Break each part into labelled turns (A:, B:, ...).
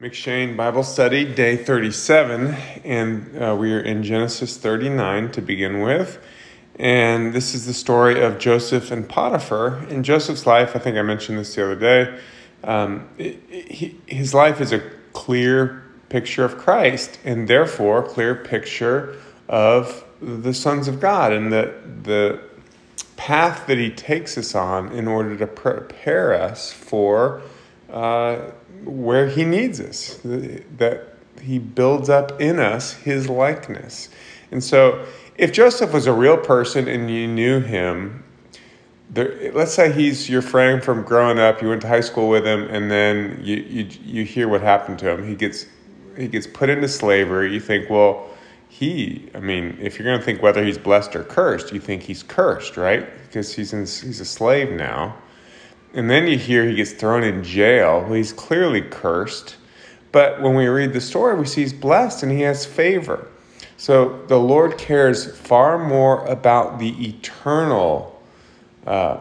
A: M'Cheyne Bible Study, day 37, and uh, we are in Genesis 39 to begin with. And this is the story of Joseph and Potiphar. In Joseph's life, I think I mentioned this the other day, um, it, it, his life is a clear picture of Christ, and therefore clear picture of the sons of God and the, the path that he takes us on in order to prepare us for uh, where he needs us, that he builds up in us his likeness. And so, if Joseph was a real person and you knew him, there, let's say he's your friend from growing up, you went to high school with him, and then you, you, you hear what happened to him. He gets, he gets put into slavery. You think, well, he, I mean, if you're going to think whether he's blessed or cursed, you think he's cursed, right? Because he's, in, he's a slave now. And then you hear he gets thrown in jail. He's clearly cursed. But when we read the story, we see he's blessed and he has favor. So the Lord cares far more about the eternal uh,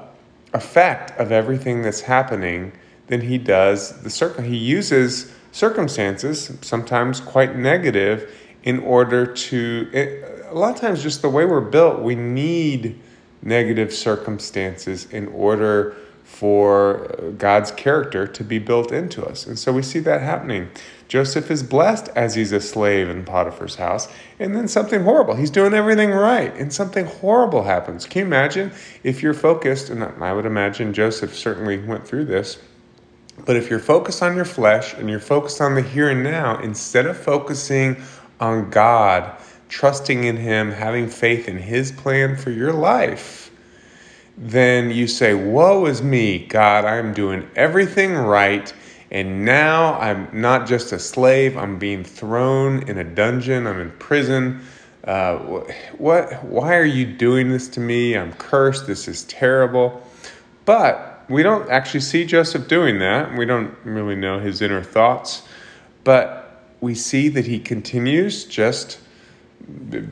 A: effect of everything that's happening than he does the circum. He uses circumstances, sometimes quite negative, in order to. It, a lot of times, just the way we're built, we need negative circumstances in order for uh, God's character to be built into us. And so we see that happening. Joseph is blessed as he's a slave in Potiphar's house, and then something horrible. He's doing everything right, and something horrible happens. Can you imagine if you're focused, and I would imagine Joseph certainly went through this, but if you're focused on your flesh and you're focused on the here and now, instead of focusing on God, trusting in Him, having faith in His plan for your life, then you say, Woe is me, God, I'm doing everything right. And now I'm not just a slave, I'm being thrown in a dungeon, I'm in prison. Uh, what, why are you doing this to me? I'm cursed, this is terrible. But we don't actually see Joseph doing that. We don't really know his inner thoughts. But we see that he continues just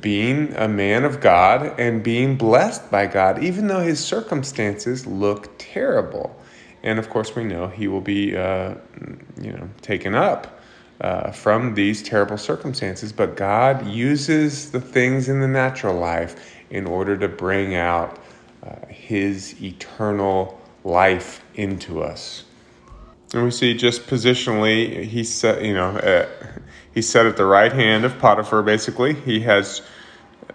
A: being a man of God and being blessed by God, even though his circumstances look terrible. And of course, we know he will be, uh, you know, taken up uh, from these terrible circumstances. But God uses the things in the natural life in order to bring out uh, His eternal life into us. And we see just positionally, he said, you know, uh, He's set at the right hand of Potiphar, basically. He has,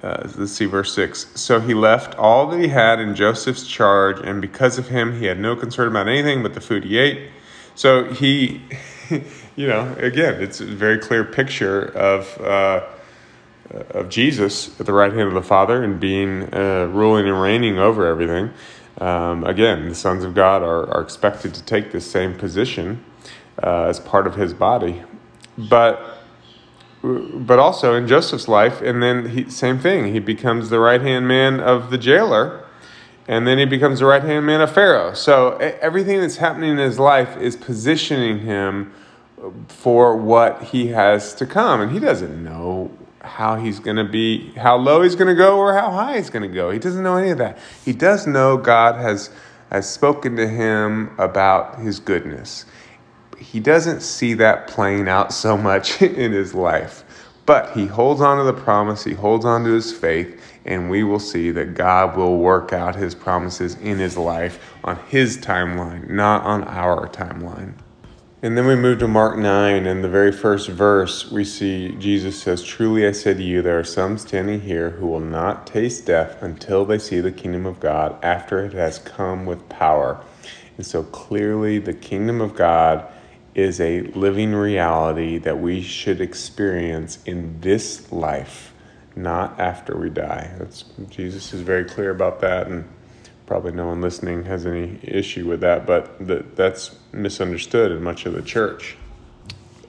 A: uh, let's see, verse 6. So he left all that he had in Joseph's charge, and because of him, he had no concern about anything but the food he ate. So he, you know, again, it's a very clear picture of. Uh, of Jesus at the right hand of the Father and being uh, ruling and reigning over everything. Um, again, the sons of God are, are expected to take this same position uh, as part of his body. But but also in Joseph's life, and then he, same thing. He becomes the right hand man of the jailer, and then he becomes the right hand man of Pharaoh. So everything that's happening in his life is positioning him for what he has to come, and he doesn't know how he's going to be, how low he's going to go, or how high he's going to go. He doesn't know any of that. He does know God has has spoken to him about his goodness he doesn't see that playing out so much in his life. But he holds on to the promise, he holds on to his faith, and we will see that God will work out his promises in his life on his timeline, not on our timeline. And then we move to Mark 9, and the very first verse we see Jesus says, Truly I say to you, there are some standing here who will not taste death until they see the kingdom of God after it has come with power. And so clearly, the kingdom of God is a living reality that we should experience in this life, not after we die. That's Jesus is very clear about that, and probably no one listening has any issue with that, but that, that's misunderstood in much of the church.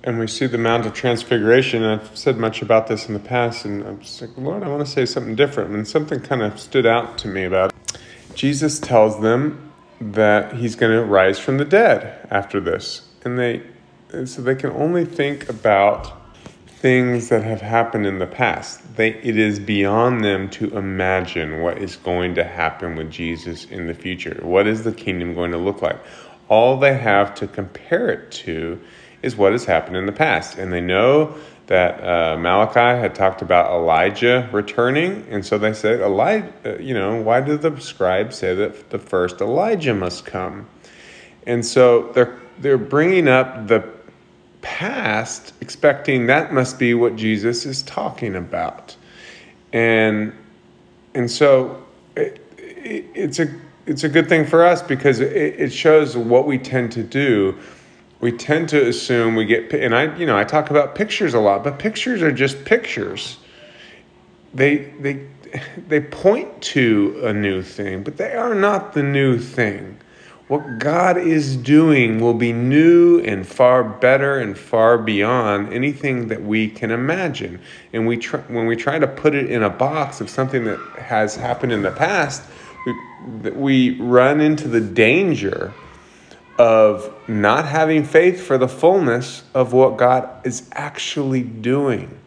A: And we see the Mount of Transfiguration, and I've said much about this in the past, and I'm just like, Lord, I want to say something different. And something kind of stood out to me about it. Jesus tells them that he's going to rise from the dead after this and they and so they can only think about things that have happened in the past. They, it is beyond them to imagine what is going to happen with Jesus in the future. What is the kingdom going to look like? All they have to compare it to is what has happened in the past. And they know that uh, Malachi had talked about Elijah returning, and so they said, Elijah, uh, you know, why did the scribes say that the first Elijah must come? And so they're they're bringing up the past, expecting that must be what Jesus is talking about, and and so it, it, it's a it's a good thing for us because it, it shows what we tend to do. We tend to assume we get and i you know i talk about pictures a lot but pictures are just pictures. They they they point to a new thing but they are not the new thing what god is doing will be new and far better and far beyond anything that we can imagine and we when we try to put it in a box of something that has happened in the past we, we run into the danger of not having faith for the fullness of what God is actually doing.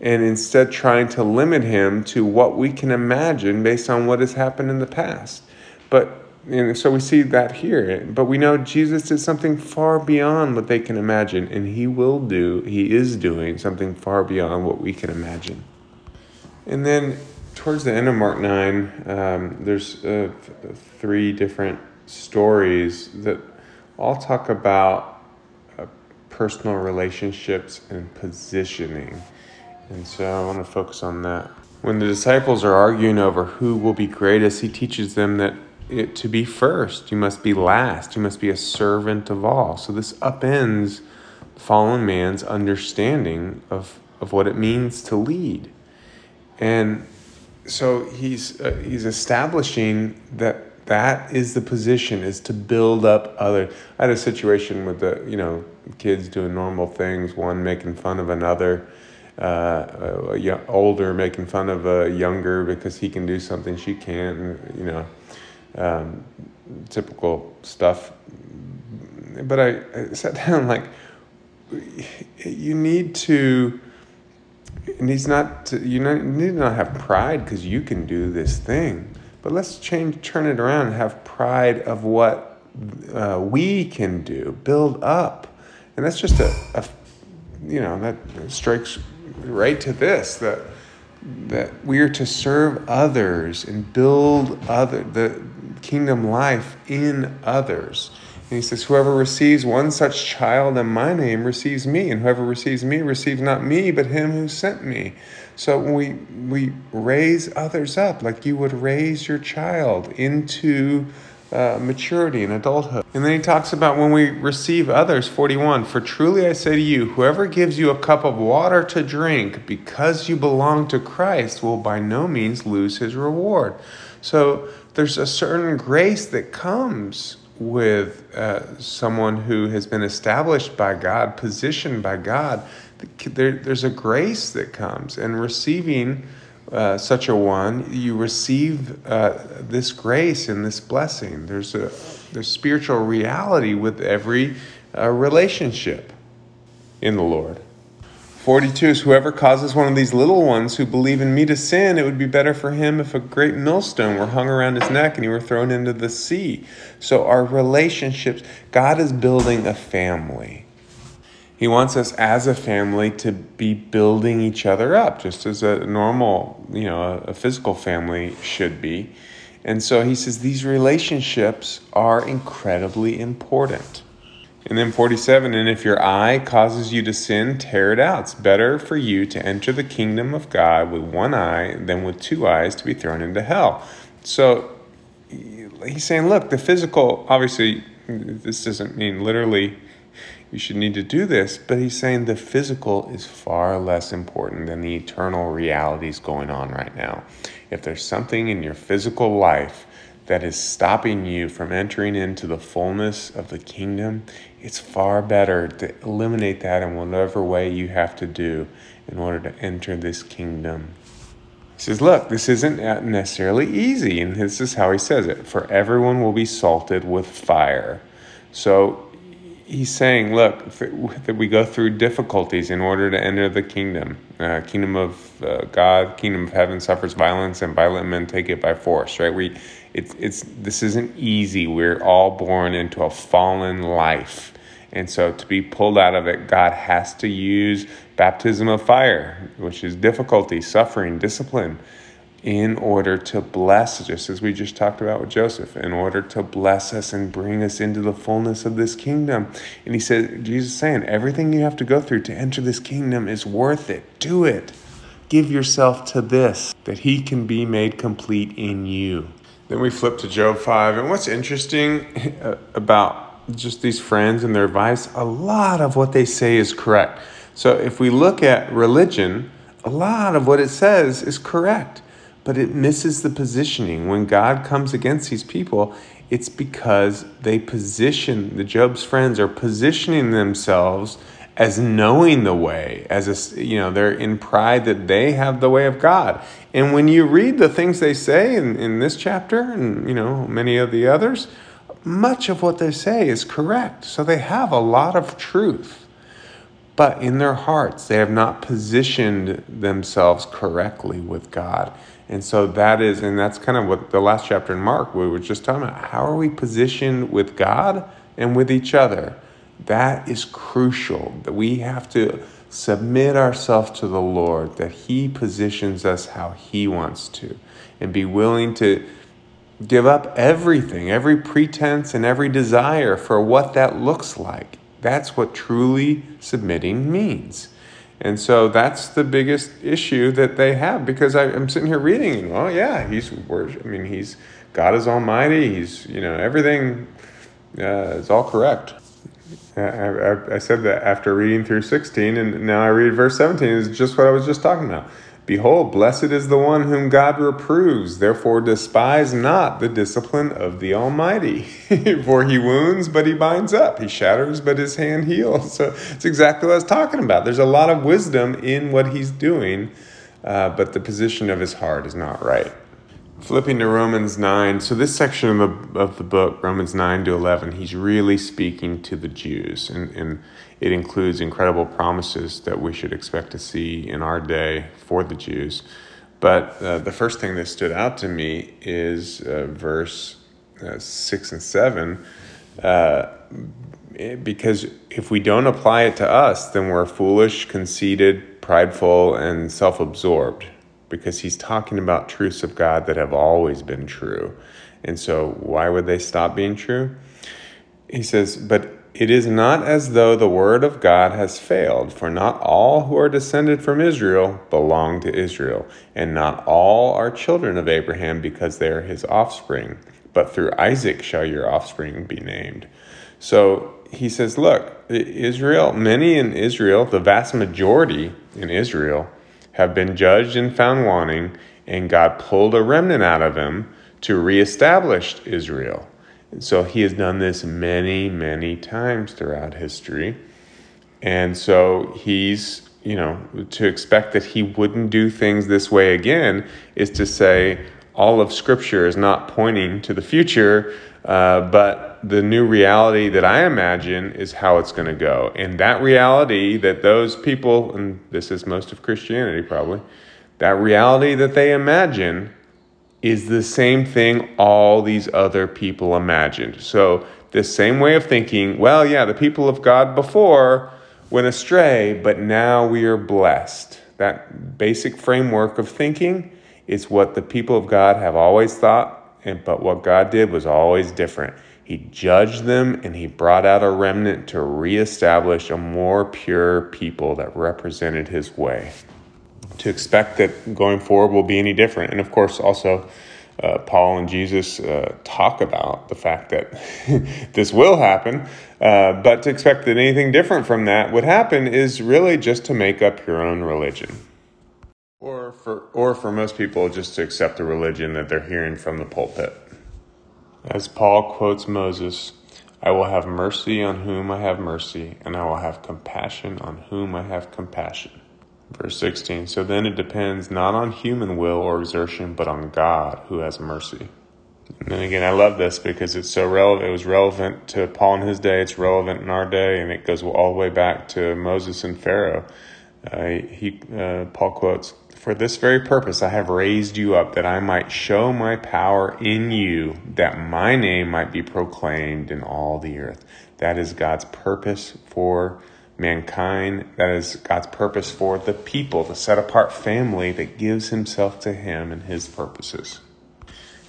A: And instead, trying to limit him to what we can imagine based on what has happened in the past. But and so we see that here. But we know Jesus did something far beyond what they can imagine, and he will do, he is doing something far beyond what we can imagine. And then towards the end of Mark 9, um, there's uh, three different stories that all talk about uh, personal relationships and positioning. And so I want to focus on that. When the disciples are arguing over who will be greatest, he teaches them that to be first, you must be last, you must be a servant of all. So this upends fallen man's understanding of, of what it means to lead. And so he's, uh, he's establishing that that is the position is to build up other i had a situation with the you know kids doing normal things one making fun of another uh, older making fun of a younger because he can do something she can't and, you know um, typical stuff. But I, I sat down like you need to he's not to, you need not have pride because you can do this thing. But let's change, turn it around and have pride of what uh, we can do, build up. And that's just a, a you know, that strikes right to this that that we are to serve others and build other the kingdom life in others. And he says, Whoever receives one such child in my name receives me, and whoever receives me receives not me, but him who sent me. So we we raise others up like you would raise your child into uh, maturity and adulthood. And then he talks about when we receive others, 41. For truly I say to you, whoever gives you a cup of water to drink because you belong to Christ will by no means lose his reward. So there's a certain grace that comes with uh, someone who has been established by God, positioned by God there, there's a grace that comes, and receiving uh, such a one, you receive uh, this grace and this blessing. There's a there's spiritual reality with every uh, relationship in the Lord. 42 is whoever causes one of these little ones who believe in me to sin, it would be better for him if a great millstone were hung around his neck and he were thrown into the sea. So, our relationships, God is building a family. He wants us as a family to be building each other up, just as a normal, you know, a physical family should be. And so he says these relationships are incredibly important. And then 47, and if your eye causes you to sin, tear it out. It's better for you to enter the kingdom of God with one eye than with two eyes to be thrown into hell. So he's saying, look, the physical, obviously, this doesn't mean literally you should need to do this, but he's saying the physical is far less important than the eternal realities going on right now. If there's something in your physical life that is stopping you from entering into the fullness of the kingdom, it's far better to eliminate that in whatever way you have to do in order to enter this kingdom. He says, Look, this isn't necessarily easy. And this is how he says it For everyone will be salted with fire. So he's saying, look, that we go through difficulties in order to enter the kingdom. Uh, kingdom of uh, God, kingdom of heaven suffers violence, and violent men take it by force. Right? We, it's it's this isn't easy. We're all born into a fallen life, And so to be pulled out of it, God has to use baptism of fire, which is difficulty, suffering, discipline, in order to bless, just as we just talked about with Joseph, in order to bless us and bring us into the fullness of this kingdom. And he said, Jesus saying, everything you have to go through to enter this kingdom is worth it. Do it. Give yourself to this, that he can be made complete in you. Then we flip to Job 5. And what's interesting uh, about just these friends and their advice, a lot of what they say is correct. So if we look at religion, a lot of what it says is correct but it misses the positioning. When God comes against these people, it's because they position, the Job's friends are positioning themselves as knowing the way, as a, you know, they're in pride that they have the way of God. And when you read the things they say in, in this chapter and, you know, many of the others, much of what they say is correct. So they have a lot of truth. But in their hearts, they have not positioned themselves correctly with God. And so that is, and that's kind of what the last chapter in Mark we were just talking about. How are we positioned with God and with each other? That is crucial. That we have to submit ourselves to the Lord, that He positions us how He wants to, and be willing to give up everything, every pretense and every desire for what that looks like. That's what truly submitting means. And so that's the biggest issue that they have because I, am sitting here reading, oh yeah, he's, I mean, he's, God is almighty. He's, you know, everything uh, is all correct. I, I, I said that after reading through 16 and now I read verse 17 is just what I was just talking about. Behold, blessed is the one whom God reproves. Therefore, despise not the discipline of the Almighty. For he wounds, but he binds up. He shatters, but his hand heals. So it's exactly what I was talking about. There's a lot of wisdom in what he's doing, uh, but the position of his heart is not right. Flipping to Romans 9. So, this section of the, of the book, Romans 9 to 11, he's really speaking to the Jews. And, and it includes incredible promises that we should expect to see in our day for the Jews. But uh, the first thing that stood out to me is uh, verse uh, 6 and 7. Uh, because if we don't apply it to us, then we're foolish, conceited, prideful, and self absorbed. Because he's talking about truths of God that have always been true. And so, why would they stop being true? He says, But it is not as though the word of God has failed, for not all who are descended from Israel belong to Israel, and not all are children of Abraham because they are his offspring, but through Isaac shall your offspring be named. So he says, Look, Israel, many in Israel, the vast majority in Israel, have been judged and found wanting, and God pulled a remnant out of them to reestablish Israel. And so he has done this many, many times throughout history. And so he's, you know, to expect that he wouldn't do things this way again is to say all of Scripture is not pointing to the future, uh, but the new reality that I imagine is how it's going to go. And that reality that those people, and this is most of Christianity probably, that reality that they imagine is the same thing all these other people imagined. So, this same way of thinking, well, yeah, the people of God before went astray, but now we are blessed. That basic framework of thinking is what the people of God have always thought, and but what God did was always different. He judged them and he brought out a remnant to reestablish a more pure people that represented his way to expect that going forward will be any different. And of course, also, uh, Paul and Jesus uh, talk about the fact that this will happen, uh, but to expect that anything different from that would happen is really just to make up your own religion. Or for, or for most people, just to accept the religion that they're hearing from the pulpit. As Paul quotes Moses, I will have mercy on whom I have mercy, and I will have compassion on whom I have compassion. Verse 16 So then it depends not on human will or exertion, but on God who has mercy. And then again, I love this because it's so relevant. It was relevant to Paul in his day. It's relevant in our day, and it goes all the way back to Moses and Pharaoh. Uh, he, uh, Paul quotes, "For this very purpose I have raised you up, that I might show my power in you, that my name might be proclaimed in all the earth." That is God's purpose for mankind. That is God's purpose for the people, the set apart family that gives himself to him and his purposes.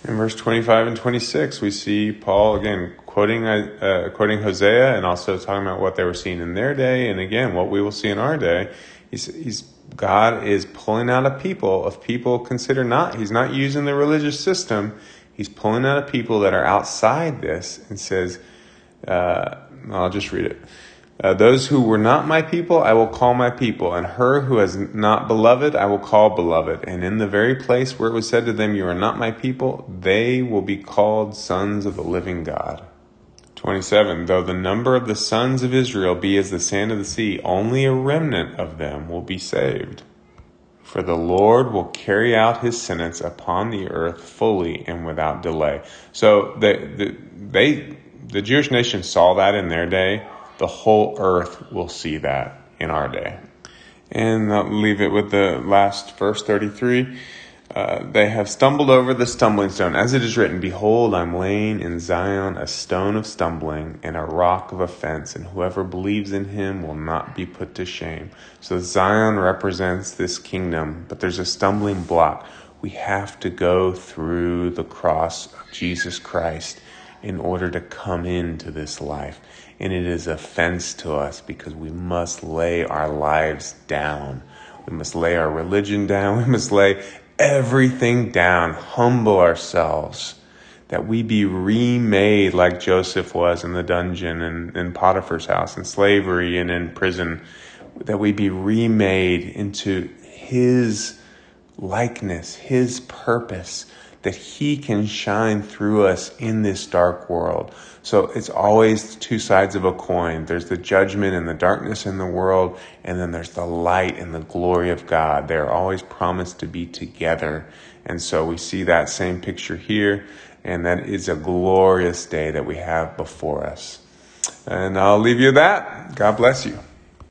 A: In verse 25 and 26, we see Paul again quoting uh, quoting Hosea and also talking about what they were seeing in their day, and again what we will see in our day. He's, he's God is pulling out a people of people consider not. He's not using the religious system. He's pulling out a people that are outside this and says, uh, I'll just read it. Uh, those who were not my people, I will call my people, and her who has not beloved, I will call beloved. And in the very place where it was said to them, You are not my people, they will be called sons of the living God. 27. Though the number of the sons of Israel be as the sand of the sea, only a remnant of them will be saved. For the Lord will carry out his sentence upon the earth fully and without delay. So the, the, they, the Jewish nation saw that in their day the whole earth will see that in our day. And I'll leave it with the last verse 33. Uh, they have stumbled over the stumbling stone. As it is written, Behold, I'm laying in Zion a stone of stumbling and a rock of offense, and whoever believes in him will not be put to shame. So Zion represents this kingdom, but there's a stumbling block. We have to go through the cross of Jesus Christ in order to come into this life. And it is offense to us because we must lay our lives down. We must lay our religion down. We must lay everything down, humble ourselves, that we be remade like Joseph was in the dungeon and in Potiphar's house, in slavery and in prison, that we be remade into his likeness, his purpose, that He can shine through us in this dark world. So it's always two sides of a coin. There's the judgment and the darkness in the world, and then there's the light and the glory of God. They're always promised to be together. And so we see that same picture here, and that is a glorious day that we have before us. And I'll leave you that. God bless you.